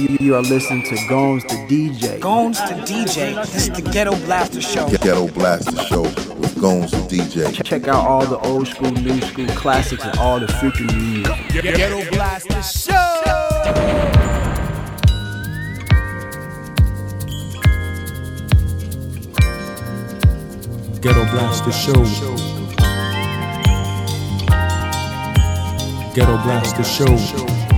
You, you are listening to Gomes the DJ. Gones the DJ. This is the Ghetto Blaster Show. Ghetto Blaster Show with Gomes the DJ. Check out all the old school, new school classics, and all the freaking new music. Ghetto Blaster Show. Ghetto Blaster Show. Ghetto Blaster Show.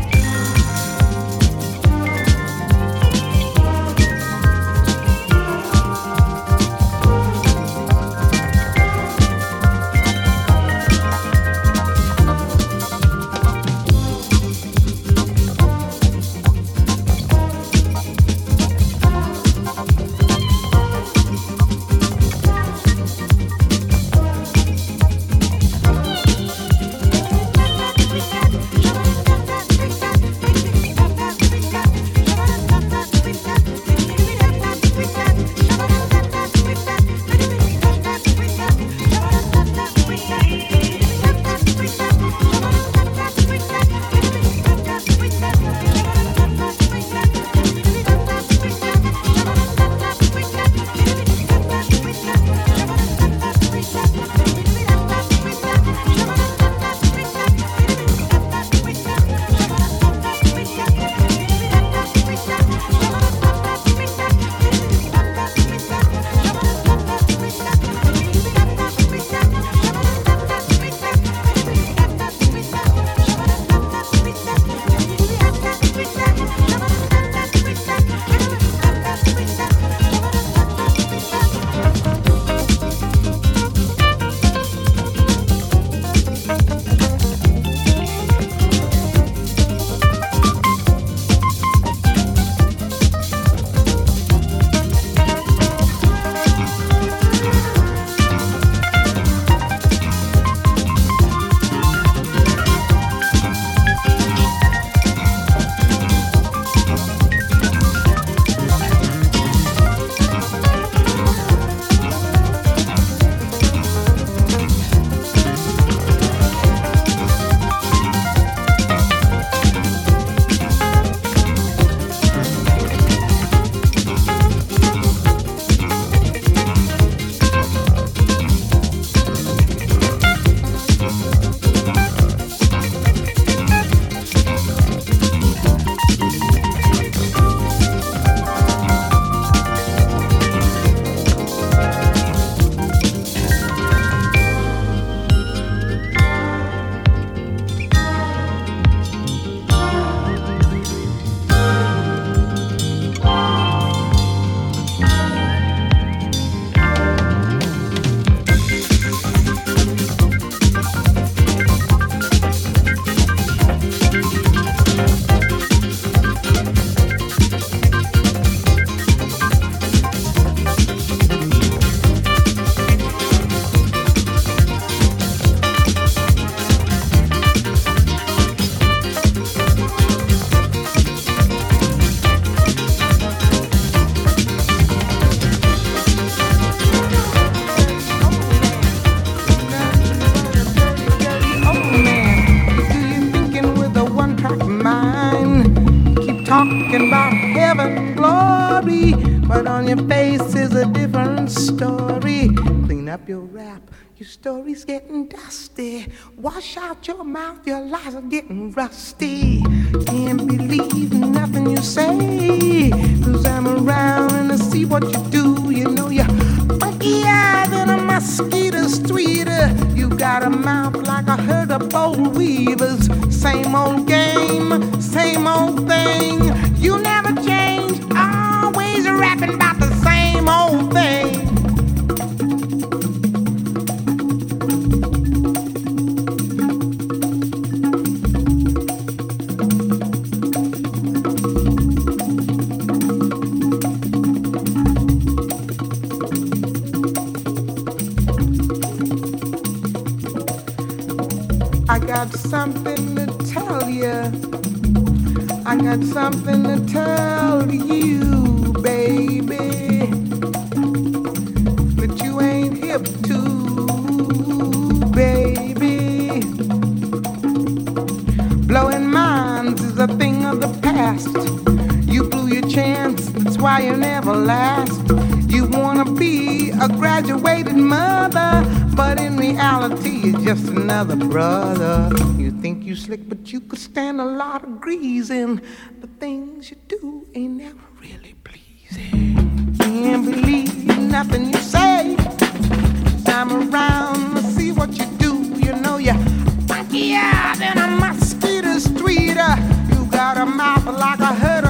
Story's getting dusty. Wash out your mouth, your lies are getting rusty. Can't believe nothing you say, cause I'm around and I see what you do. You know you're funkier than a mosquito's tweeter. You got a mouth like a herd of boll weevils. Same old game, same old thing. You never change, always rapping about the same old thing. Something to tell you. I got something to tell you, baby. That you ain't hip to, baby. Blowing minds is a thing of the past. You blew your chance, that's why you never last. You wanna be a graduated mother, but in reality, you're just another brother. You think you slick, but you could stand a lot of greasing. The things you do ain't never really pleasing. Can't believe nothing you say. I'm around to see what you do. You know you're funkier than a mosquito street. You got a mouth like a herd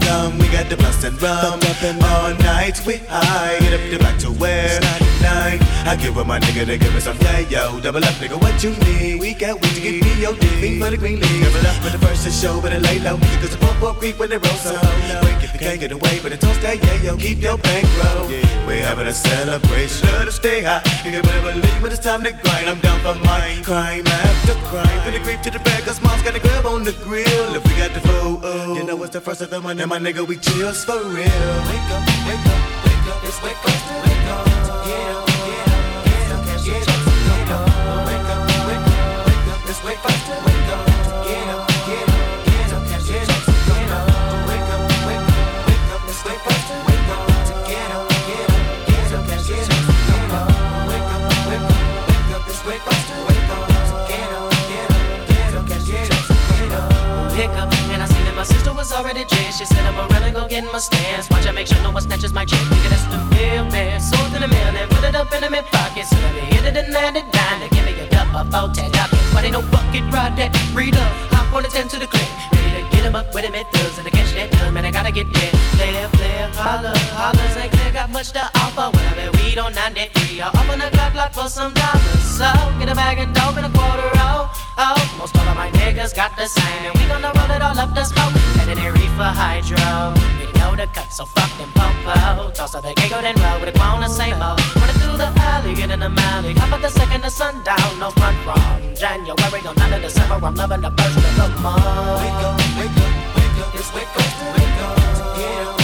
come, we got the blunts and rum. All night we high, get up the back to where? Nine. I give with my nigga to give me some yeah, yo. Double up, nigga, what you need? We got weed to get me your dick. For the green leaf. Double up for the first to show, but it lay low. Cause the pump will creep when they roll so. Oh, Break if you can't get away, but it toast that yeah, yo. Keep your bankroll. We're having a celebration. Let us stay high. You can better believe when it's time to grind. I'm down for mine. Crime after crime. From the creep to the bag, cause mom's got a grab on the grill. If we got the food, oh, you know it's the first of the month, and my nigga, we chills for real. Wake up, wake up, wake up, it's wake up, wake up. Wake up, wake up, wake up, it's wake up, She said, I'm really gonna get in my stance. Watch I make sure no one snatches my chick. Nigga, that's the real man. Sold to the mail and put it up in the mid pocket. So let me hit it and land it down. To give me a cup of about 10 dollars. But ain't no bucket ride that. Read up, hop on the 10 to the click. Ready to get 'em up with them thugs and to catch that done. Man, I gotta get there. Player, holler, hollers St. Clair got much to offer. When I bet weed on 93. I'll open the clock lock for some dollars. So get a bag of dope and a quarter roll. Oh, most all of my niggas got the same. And we gonna roll it all up the smoke. And then they reefer hydro. We know the cut, so fuck them popo. Toss up the giggle, then roll with a clone the same old. Running through the alley, get in the alley. How about the second the sundown? No front from January on none of December. I'm loving the first of the month. Wake up, wake up, wake up, it's wake up, wake up. Get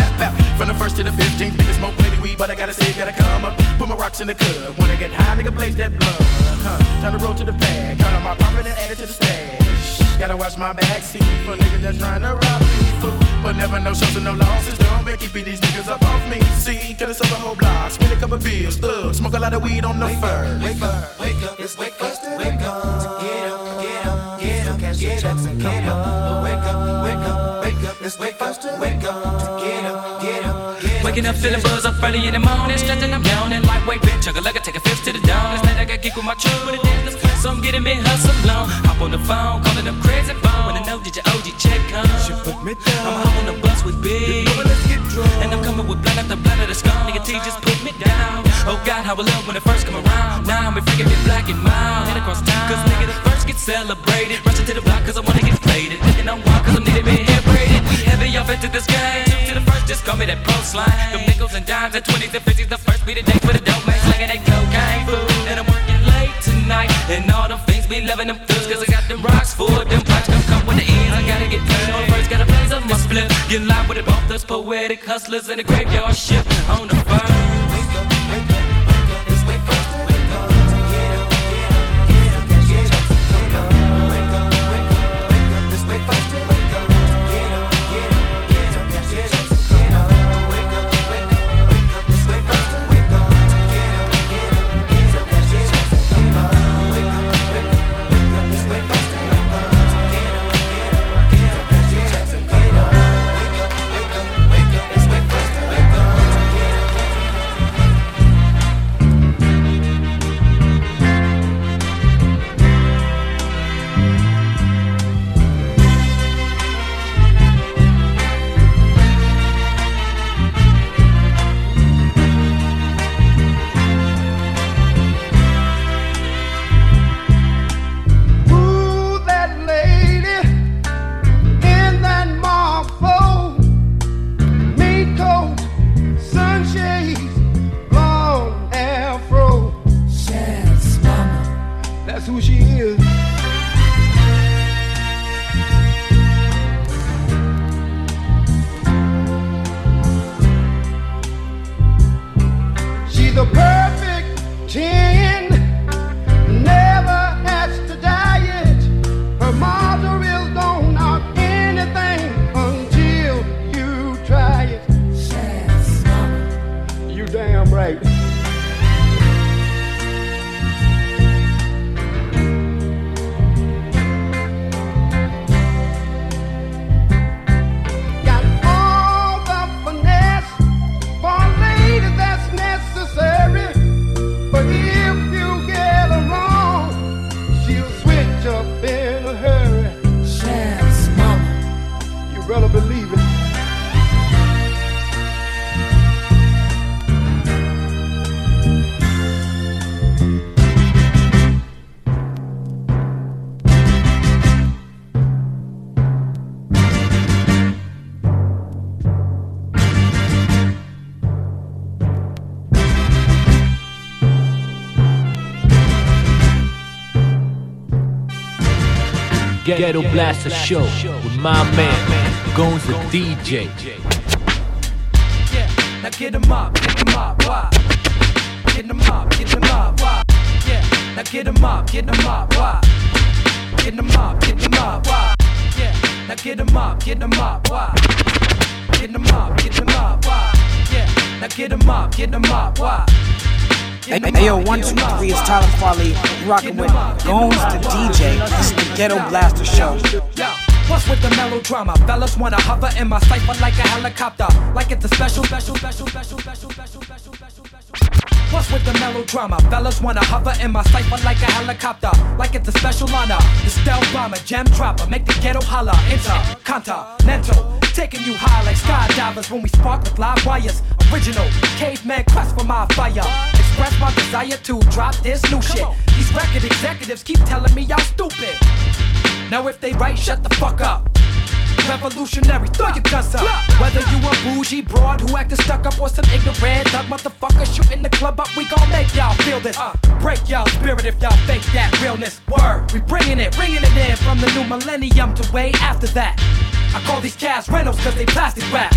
From the first to the 15th, nigga smoke plenty weed, but I gotta say, gotta come up. Put my rocks in the club. Wanna get high, nigga, blaze that blood. Huh. Time to roll to the bag. Count on my profit and add it to the stash. Gotta watch my back seat for niggas that's trying to rob me. Fool. But never no shows and no losses. Don't make keep these niggas up off me. See, cause it's up a whole block. Spend a couple bills, thug. Smoke a lot of weed on the fur. Wake up, wake up, it's wake up, wake up. Get up, get up, get up, cash your checks and get up. Waking up feeling buzz up early in the morning, stretching, I'm yawning. Lightweight bitch, like I take a fifth to the dawn. Instead, I got geek with my truck, but it dance, so I'm getting me hustle long. Hop on the phone, calling them crazy phone. When I know that your OG check come. I'm hop on the bus with big. And I'm coming with blind after blind of the skull. Nigga T just put me down. Oh God, how I love when it first come around. Now I'm freaking me black and mild. Head across town. Cause nigga, the first get celebrated. Rushing to the block cause I wanna get faded. And I'm wild cause I'm needed me hair braided. We heavy off into this game. Two to the just call me that post line. Them nickels and dimes and 20s and 50s. The first be the day for the dope man. Slinging that cocaine food. And I'm working late tonight. And all them things be loving them thugs. Cause I got them rocks full. Them blocks don't come with the ends. I gotta get paid. On first, gotta blaze up my split. Get live with it, both us poetic hustlers in the graveyard shift on the phone. Ghetto Blaster Show with my man, Gones the DJ. Yeah, now get 'em up, get 'em up, why? Get 'em up, get 'em up, why? Yeah, now get 'em up, get 'em up, why? Get 'em up, get 'em up, why? Yeah, now get 'em up, get 'em up, why? Get 'em up, get 'em up, why? Yeah, now get 'em up, get 'em up, why? Hey, yo, one, two, three, it's Tyler Farley. Rocking with Gones the DJ. This is the Ghetto Blaster Show. What's with the melodrama? Fellas wanna hover in my cipher like a helicopter. Like it's a special, special, special, special, special, special, special, special, special. What's with the melodrama? Fellas wanna hover in my cipher like a helicopter. Like it's a special honor. The stealth bomber, gem dropper, make the ghetto holler. Enter, Intercontinental, taking you high like skydivers when we spark with live wires. Original, caveman quest for my fire. Express my desire to drop this new shit. These record executives keep telling me y'all stupid. Now if they right, shut the fuck up. Revolutionary, throw your guns up. Whether you a bougie broad who acted stuck up or some ignorant thug motherfucker shooting the club up, we gon' make y'all feel this. Uh, break y'all spirit if y'all fake that realness. Word, we bringing it, bringing it in from the new millennium to way after that. I call these cats rentals cause they plastic rap.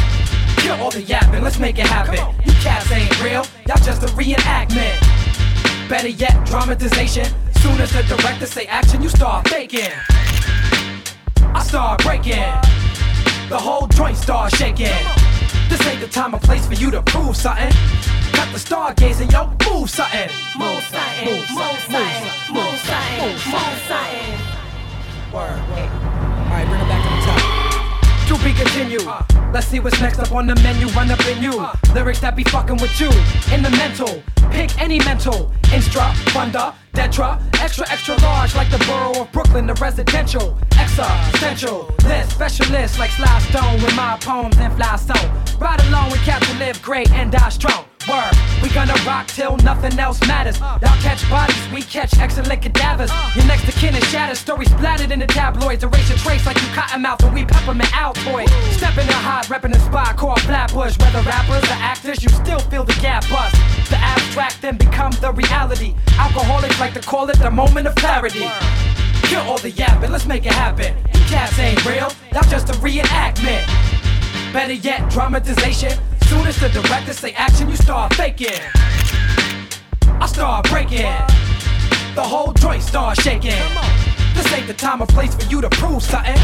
Kill all the yapping, let's make it happen. You cats ain't real, y'all just a reenactment. Better yet, dramatization. Soon as the director say action, you start faking. I start breaking. The whole joint start shaking. This ain't the time or place for you to prove something. Got the stargazing, yo, move something. Move something, move something, move something, move something. Word. Alright, bring it back to the top. To be continued. Uh. Let's see what's next up on the menu. Run up in you. Uh. Lyrics that be fucking with you. In the mental. Pick any mental. Instra, funda, detra. Extra, extra large like the borough of Brooklyn, the residential. Existential. List, specialist like Sly Stone with my poems and fly stone. Ride along with Captain Live Great and die strong. Word, we gonna rock till nothing else matters. Y'all catch bodies, we catch excellent cadavers. Your next to kin is shattered, stories splattered in the tabloids. Erase your trace like you cotton mouth and we peppermint Altoid. Stepping the hot, repping the spot called Flatbush. Whether rappers or actors, you still feel the gap bust. The abstract then become the reality. Alcoholics like to call it the moment of clarity. Kill all the yapping, let's make it happen. You cats ain't real, that's just a reenactment. Better yet, dramatization. Soon as the director say action, you start faking. I start breaking. The whole joint start shaking. This ain't the time or place for you to prove something.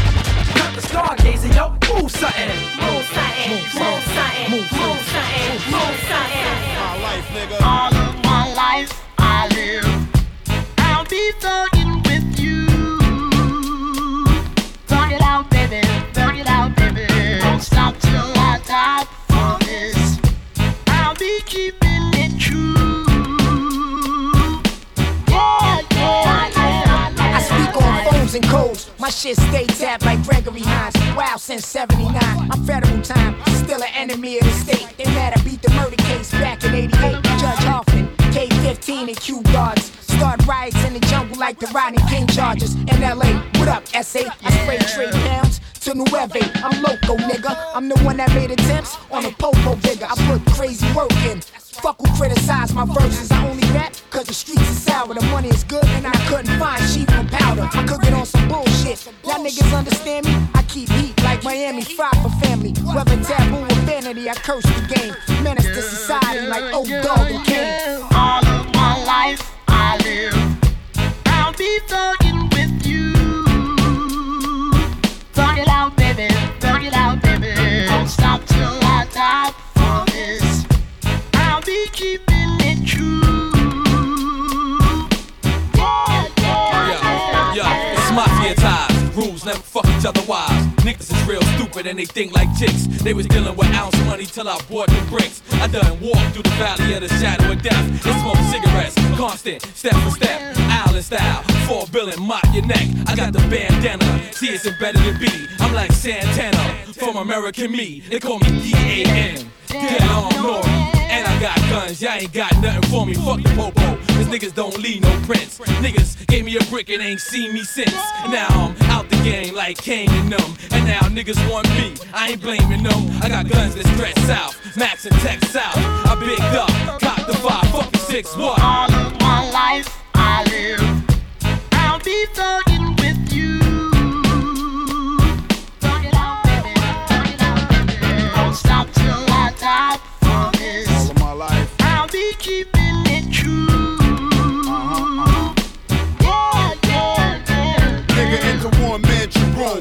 Cut the stargazing, yo, move something. Move something, move something, move something, move something. My life, nigga. My shit stay tapped like Gregory Hines. Wow, since 79. I'm federal time, still an enemy of the state. They mad I beat the murder case back in 88. Judge Hoffman, K15 and Q guards. Start riots in the jungle like the Rodney King charges. In LA, what up, SA? I spray trade pounds to Nueve. I'm loco, nigga. I'm the one that made attempts on a popo vigor. I put crazy work in. Fuck who criticize my verses. I only rap cause the streets is sour. The money is good and I couldn't find sheep or powder. I cook it on some bullshit. Y'all niggas understand me? I keep heat like Miami, fried for family. Whether taboo or vanity, I curse the game. Menace to society like old dog each other wise. Niggas is real stupid and they think like chicks. They was dealing with ounce money till I bought the bricks. I done walked through the valley of the shadow of death and smoked cigarettes. Constant, step for step, island style. Four billion, mop your neck. I got the bandana. See, it's embedded in B. I'm like Santana from American Me. They call me D-A-N. Dead on Nori. And I got guns, y'all ain't got nothing for me. Fuck the popo, cause niggas don't leave no prints. Niggas gave me a brick and ain't seen me since. Now I'm out the game like Kane and them. And now niggas want be. I ain't blaming no. I got guns that stretch south, max and tech south. I bigged up, cop the five, fucking six, what? All of my life I live. I'll be 30.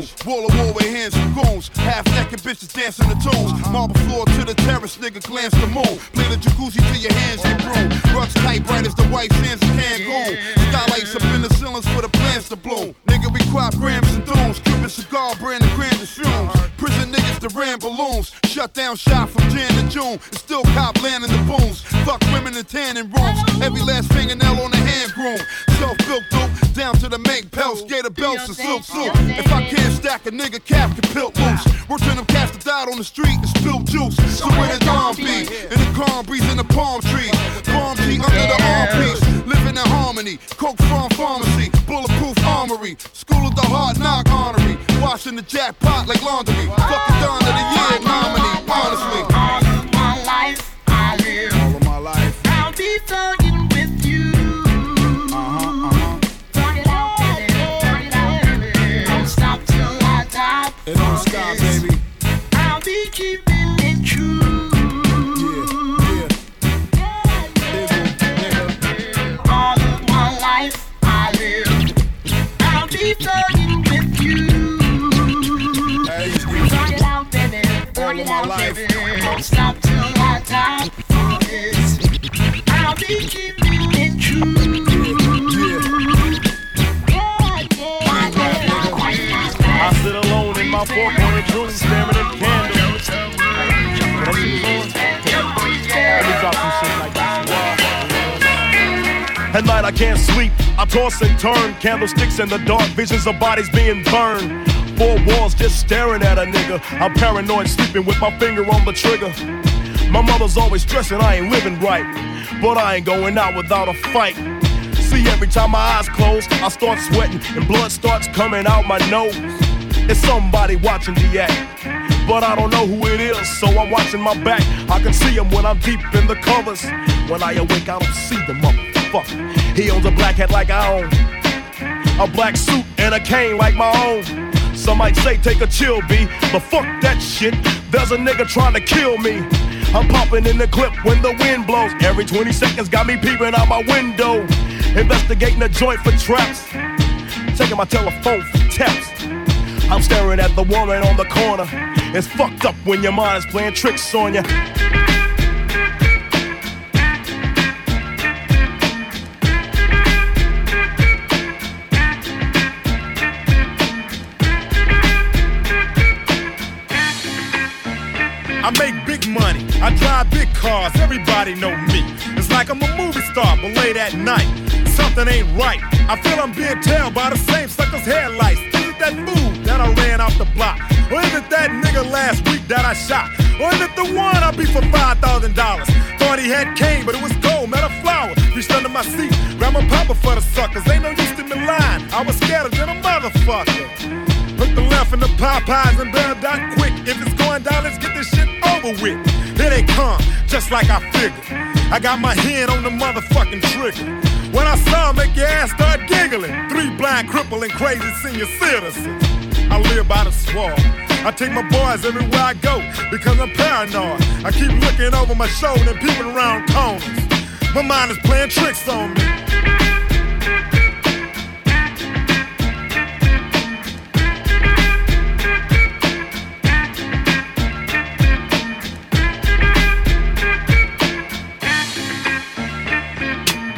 Room. Wall of war with hands and goons. Half naked bitches dancing the tunes. Uh-huh. Marble floor to the terrace, nigga glance the moon. Play the jacuzzi till your hands get broom. Rugs tight, bright as the white sands of Cancun. Skylights up in the ceilings for the plants to bloom. Nigga, we crop grams and dooms. Cuban cigar brand and grand shrooms. Uh-huh. Prison niggas that ram balloons. Shut down shop from Jan to June. And still cop land in the booms. Fuck women in tanning rooms. Every last fingernail on the hand groom. Self built dope down to the make pelts. Gator belts and silk suit. If I can't stack a nigga cap can pilt loose. Work to them cats that died on the street and spilled juice. So where the dawn be? In the calm breeze in the palm trees. Palm tree under the armpiece. Living in harmony. Coke from pharmacy. Bulletproof armory. School of the hard knock honorary. Washing the jackpot like laundry. Fucking Don of the year nominee. Honestly. Don't I die. Promise. I'll be keeping true. I sit alone in my four-pointed room I can't sleep, I toss and turn. Candlesticks in the dark, visions of bodies being burned. Four walls just staring at a nigga. I'm paranoid, sleeping with my finger on the trigger. My mother's always stressing I ain't living right, but I ain't going out without a fight. See, every time my eyes close, I start sweating and blood starts coming out my nose. It's somebody watching the act, but I don't know who it is, so I'm watching my back. I can see him when I'm deep in the covers. When I awake, I don't see the motherfucker. He owns a black hat like I own, a black suit and a cane like my own. Some might say take a chill, B, but fuck that shit. There's a nigga trying to kill me. I'm popping in the clip when the wind blows. Every 20 seconds got me peeping out my window. Investigating the joint for traps. Taking my telephone for taps. I'm staring at the woman on the corner. It's fucked up when your mind is playing tricks on you. I make big money, I drive big cars, everybody know me. It's like I'm a movie star, but late at night, something ain't right. I feel I'm being tailed by the same sucker's headlights. It that move that I ran off the block? Or is it that nigga last week that I shot? Or is it the one I beat for $5,000? Thought he had cane, but it was gold, met a flower. Reached under my seat, grabbed my papa for the suckers. Ain't no use to me lying, I was scared than a motherfucker. Put the left in the Popeyes and bail down quick. If it's going down, let's get this shit over with. Here they come, just like I figured. I got my hand on the motherfucking trigger. When I saw 'em, make your ass start giggling. Three blind, cripple, and crazy senior citizens. I live by the swamp. I take my boys everywhere I go because I'm paranoid. I keep looking over my shoulder and peeping around corners. My mind is playing tricks on me.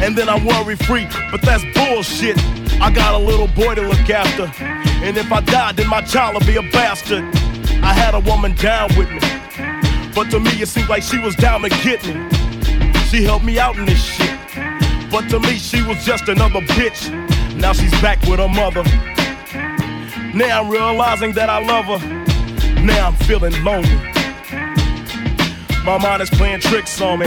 And then I'm worry free, but that's bullshit. I got a little boy to look after. And if I die, then my child will be a bastard. I had a woman down with me. But to me, it seemed like she was down to get me. She helped me out in this shit. But to me, she was just another bitch. Now she's back with her mother. Now I'm realizing that I love her. Now I'm feeling lonely. My mind is playing tricks on me.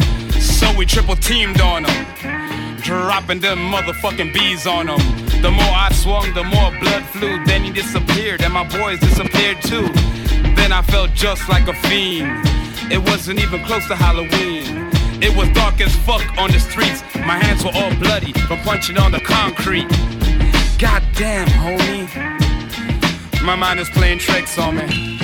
We triple teamed on him, dropping them motherfucking bees on him. The more I swung, the more blood flew. Then he disappeared, and my boys disappeared too. Then I felt just like a fiend. It wasn't even close to Halloween. It was dark as fuck on the streets. My hands were all bloody from punching on the concrete. Goddamn, homie. My mind is playing tricks on me.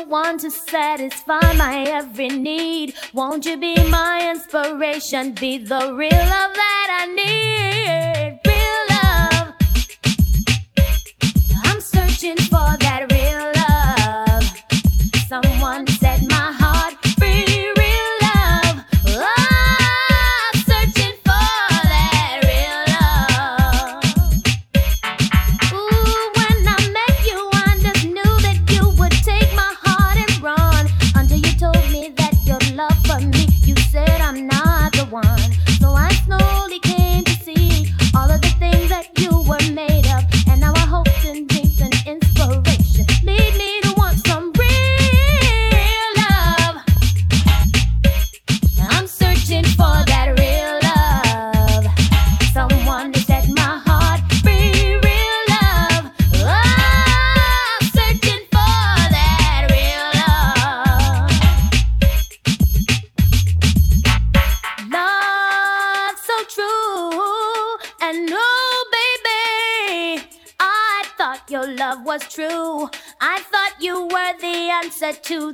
Want one to satisfy my every need. Won't you be my inspiration? Be the real love that I need.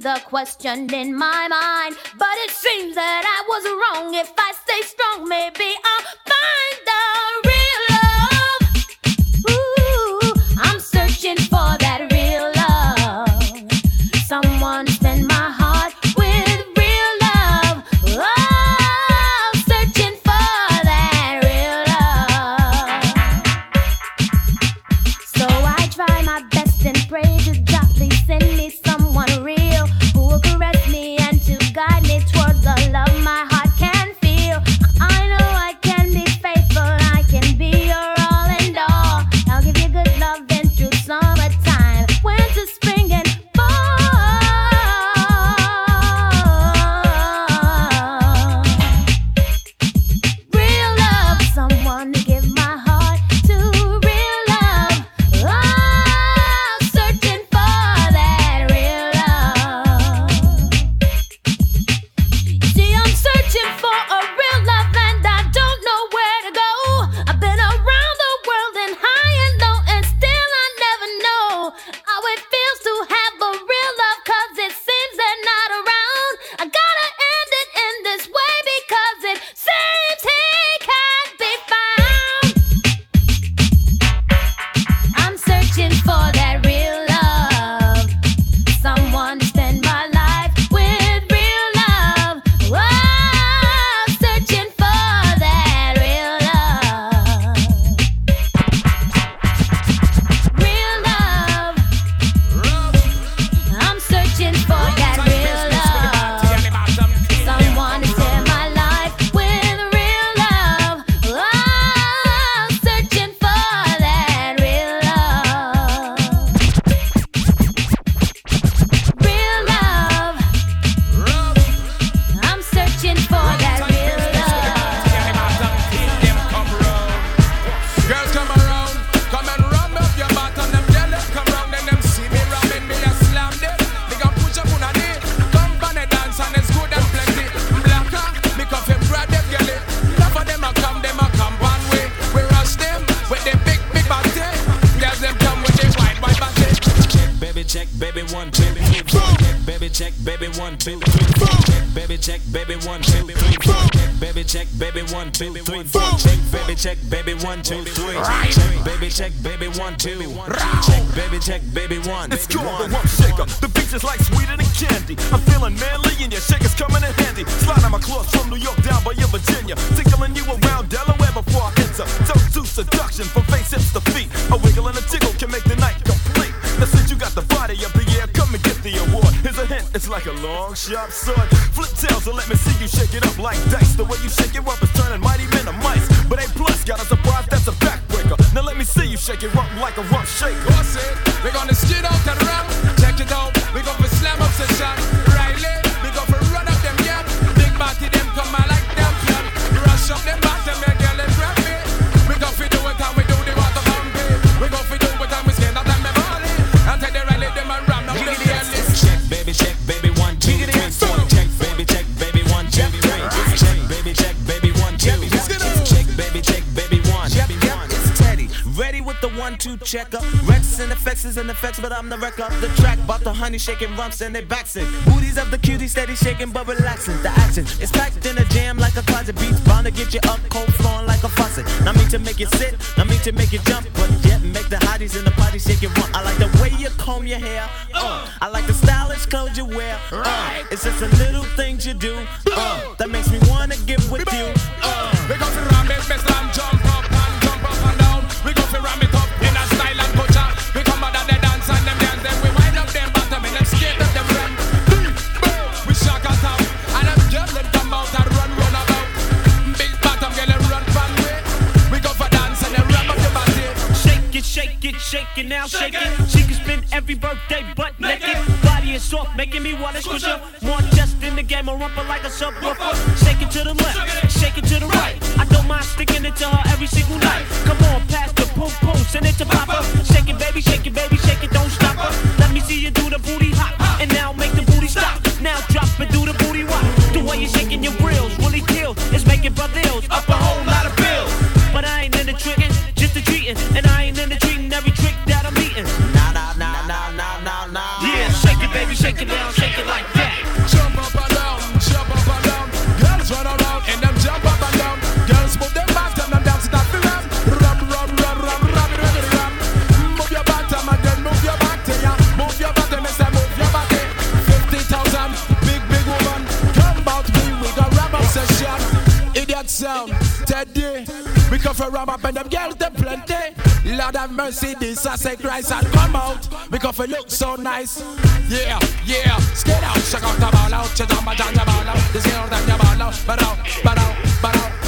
the question in my mind. But it seems that I was wrong. If I stay strong, maybe I'll find the baby one, two, three. Check, baby check, baby one, two. Check, baby check, baby one. It's called the Rump Shaker. The beach is like sweeter than candy. I'm feeling manly and your shaker's coming in handy. Sliding my claws from New York down by your Virginia. Tickling you around Delaware before I enter. Don't do seduction from face hips to feet. A wiggle and a tickle can make the night complete. Now since you got the body of the year, come and get the award. Here's a hint, it's like a long, sharp sword. Checker. Wreckx-N-Effects is in effects, but I'm the wreck of the track. Bought the honey shaking rumps and they backs. Booties of the cutie steady shaking but relaxing. The action is packed in a jam like a closet beats. Bound to get you up cold flowing like a faucet. Not mean to make you sit, not mean to make you jump, but yet make the hotties in the party shake it rump. I like the way you comb your hair. Uh, I like the stylish clothes you wear. Uh, it's just the little things you do uh, that makes me wanna get with you. Uh, shake it, shake it now, shake it. She can spend every birthday butt naked. Body is soft, making me wanna squish her. More just in the game, a rumper like a subwoofer. Shake it to the left, shake it to the right. I don't mind sticking it to her every single night. Come on, pass the poom poom, send it to Papa. Shake it, baby, shake it, baby, shake it, don't stop her. Let me see you do the booty hop, and now make the booty stop. Now drop and do the booty walk. The way you're shaking your grills really kills. It's making brother ills up a whole lot of bills. But I ain't into tricking, just Because we come for ram up and them girls them plenty. Lord have mercy, this I say Christ and come out. We come for look so nice. Yeah, yeah. Skate out, check out the ball out. Check out my down your ball out. This girl down your ball out. But out, but out, but out,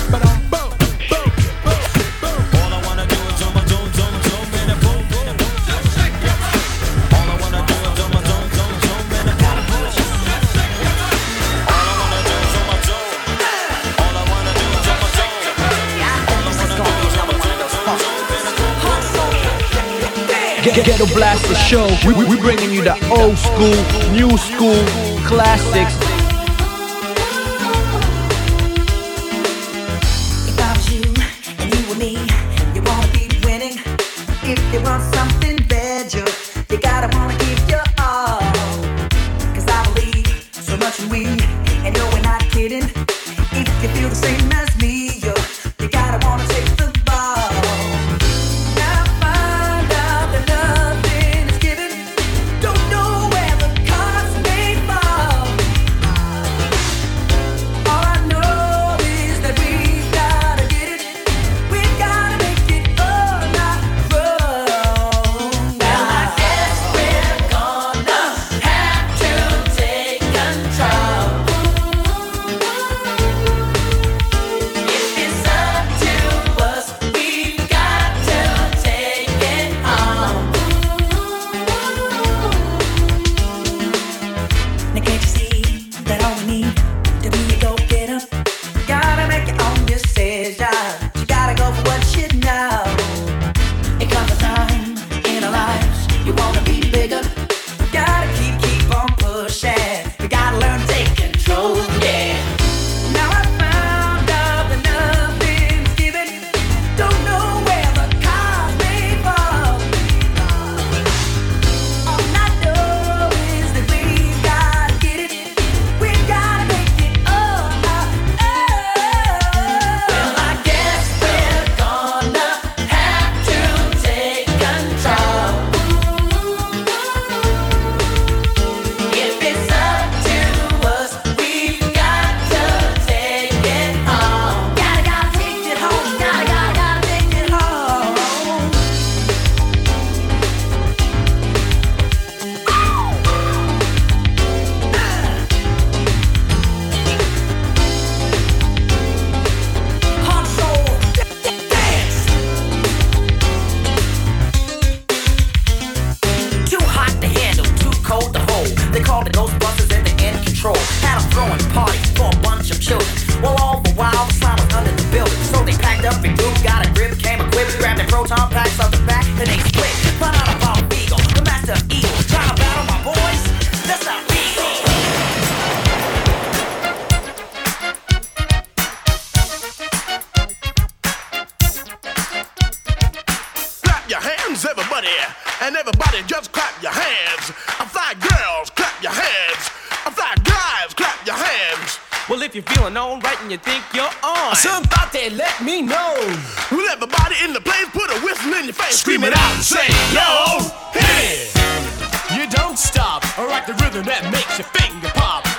Ghetto Blaster Show. We, we, we bringing you the old school, new school, classics.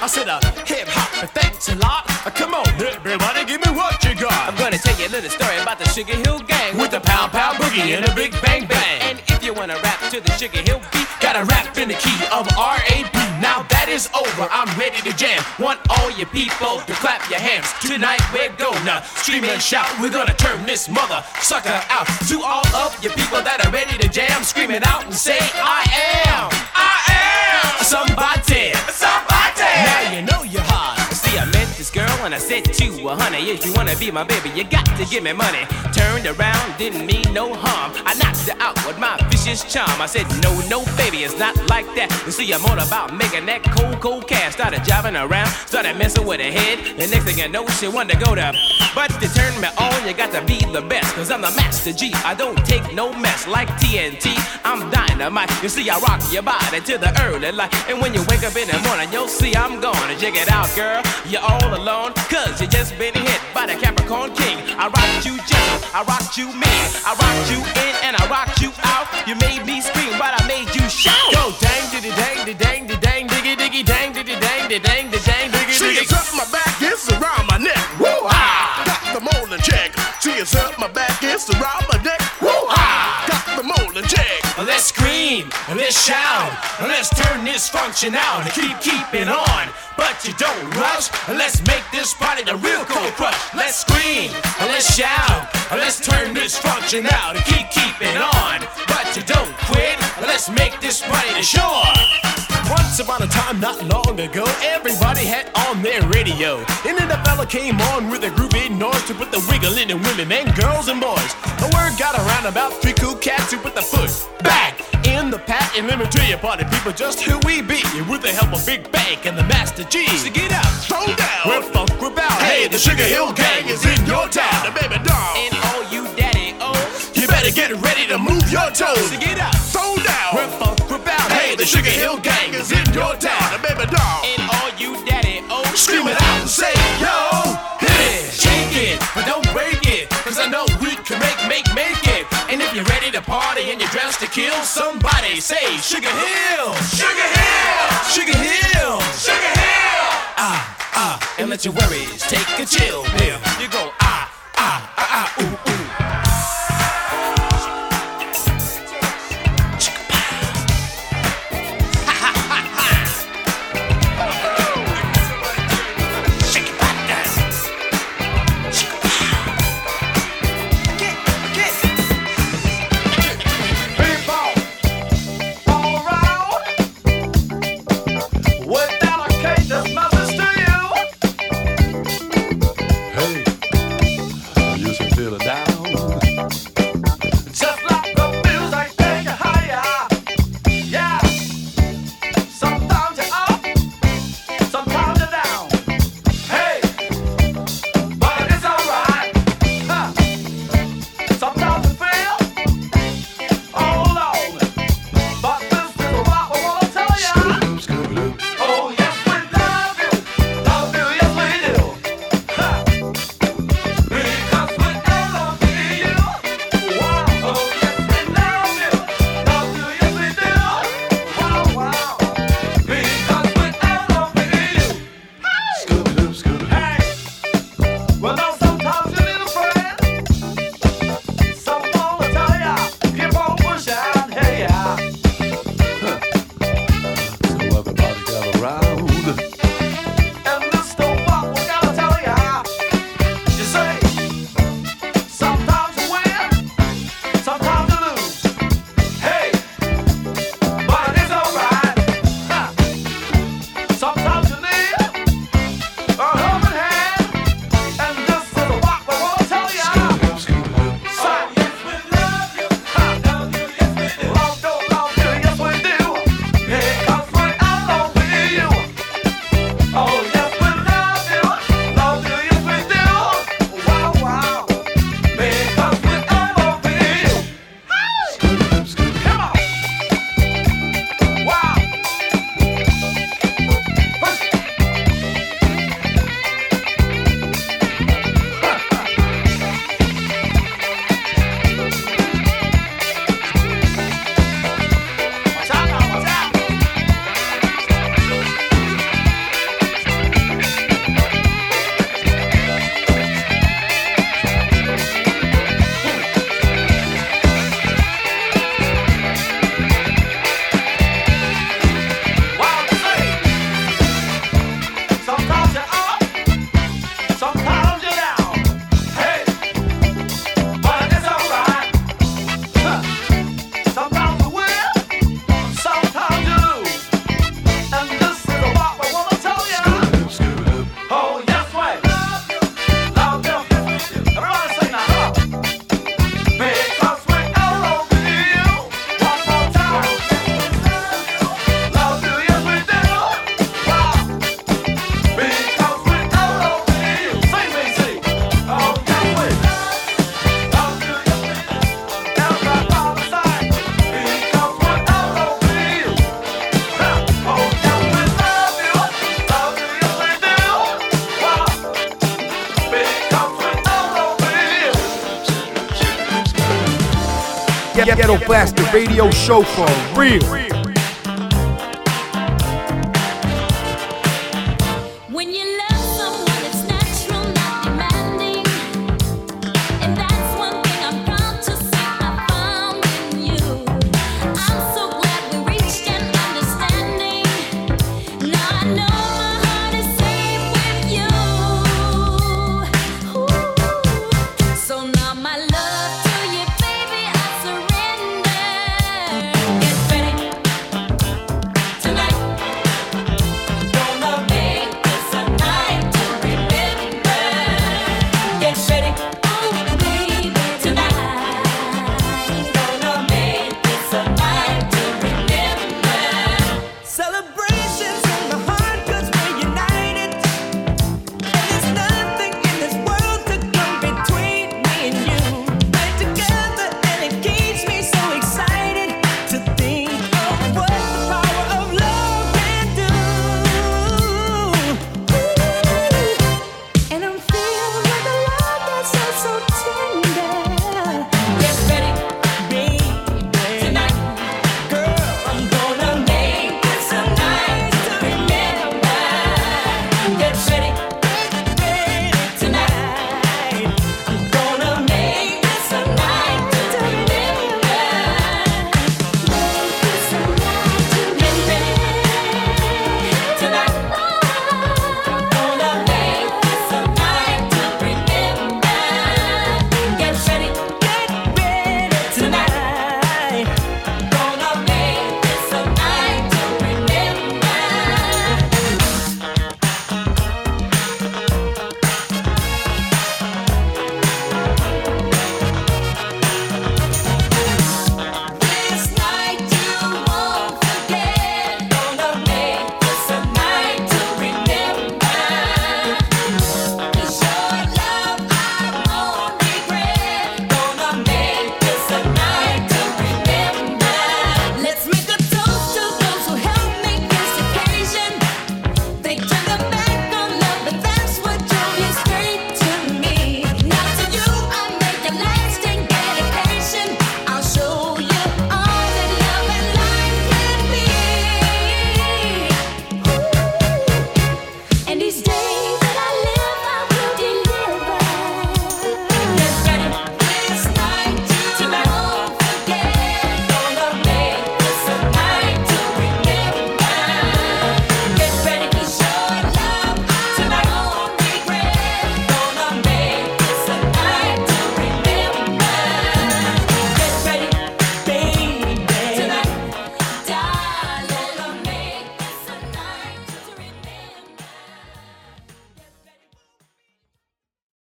Pop. I said a hip hop, but thanks a lot. Uh, come on, everybody, give me what you got. I'm gonna tell you a little story about the Sugar Hill Gang With the pound pound boogie and a big bang bang. And if you wanna rap to the Sugar Hill beat, Gotta rap in the key of R.A.P. Now that is over, I'm ready to jam. Want all your people to clap your hands. Tonight we're gonna scream and shout. We're gonna turn this mother sucker out. To all of you people that are ready to jam, scream it out and say, I am, I I said to her, honey, if you wanna be my baby, you got to give me money. Turned around, didn't mean no harm. I knocked her out with my vicious charm. I said, no, no, baby, it's not like that. You see, I'm all about making that cold, cold cash. Started driving around, started messing with her head. The next thing you know, she wanted to go to. But to turn me on, you got to be the best. Cause I'm the master G. I don't take no mess like TNT. I'm dynamite. You see, I rock your body to the early light. And when you wake up in the morning, you'll see I'm gonna check it out, girl. You're all alone, cause you just been hit by the Capricorn King. I rocked you gentle, I rocked you mean, I rocked you in and I rocked you out. You made me scream, but I made you shout. Go dang diddy dang diddy dang diddy dang diggy diggy dang diddy dang diddy dang diddy dang diggy See, diggy. it's up my back, it's around my neck. Woo ha! Got the molding check. See, it's up my back, it's around my neck. Woo Let's scream, let's shout, let's turn this function out and keep keeping on. But you don't rush, let's make this party the real cold crush. Let's scream, let's shout, let's turn this function out and keep keeping on. But you don't quit, let's make this party the shore. Once upon a time, not long ago, everybody had on their radio. And then a fella came on with a groovy noise to put the wiggle in the women and girls and boys. The word got around about three cool cats who put the foot back in the pat. And let me tell you, party people, just who we be with the help of Big Bank and the Master Gee. So get out, throw down, we're funk about. Hey, the Sugar Hill Gang is in your town. The baby doll. And all you daddy oh, You better get ready to move your toes. So get out, throw down. we're funk the Sugar Hill Gang is in your town. The baby doll. and all you daddy oh, Scream it out and say, yo, hit it. Shake it, but don't break it. Cause I know we can make, make, make it. And if you're ready to party and you're dressed to kill, somebody say Sugar Hill. Sugar Hill. Sugar Hill. Sugar Hill. Ah, ah, and let your worries take a chill pill. You go ah, ah, ah, ah, ooh, ooh. Radio Show for real.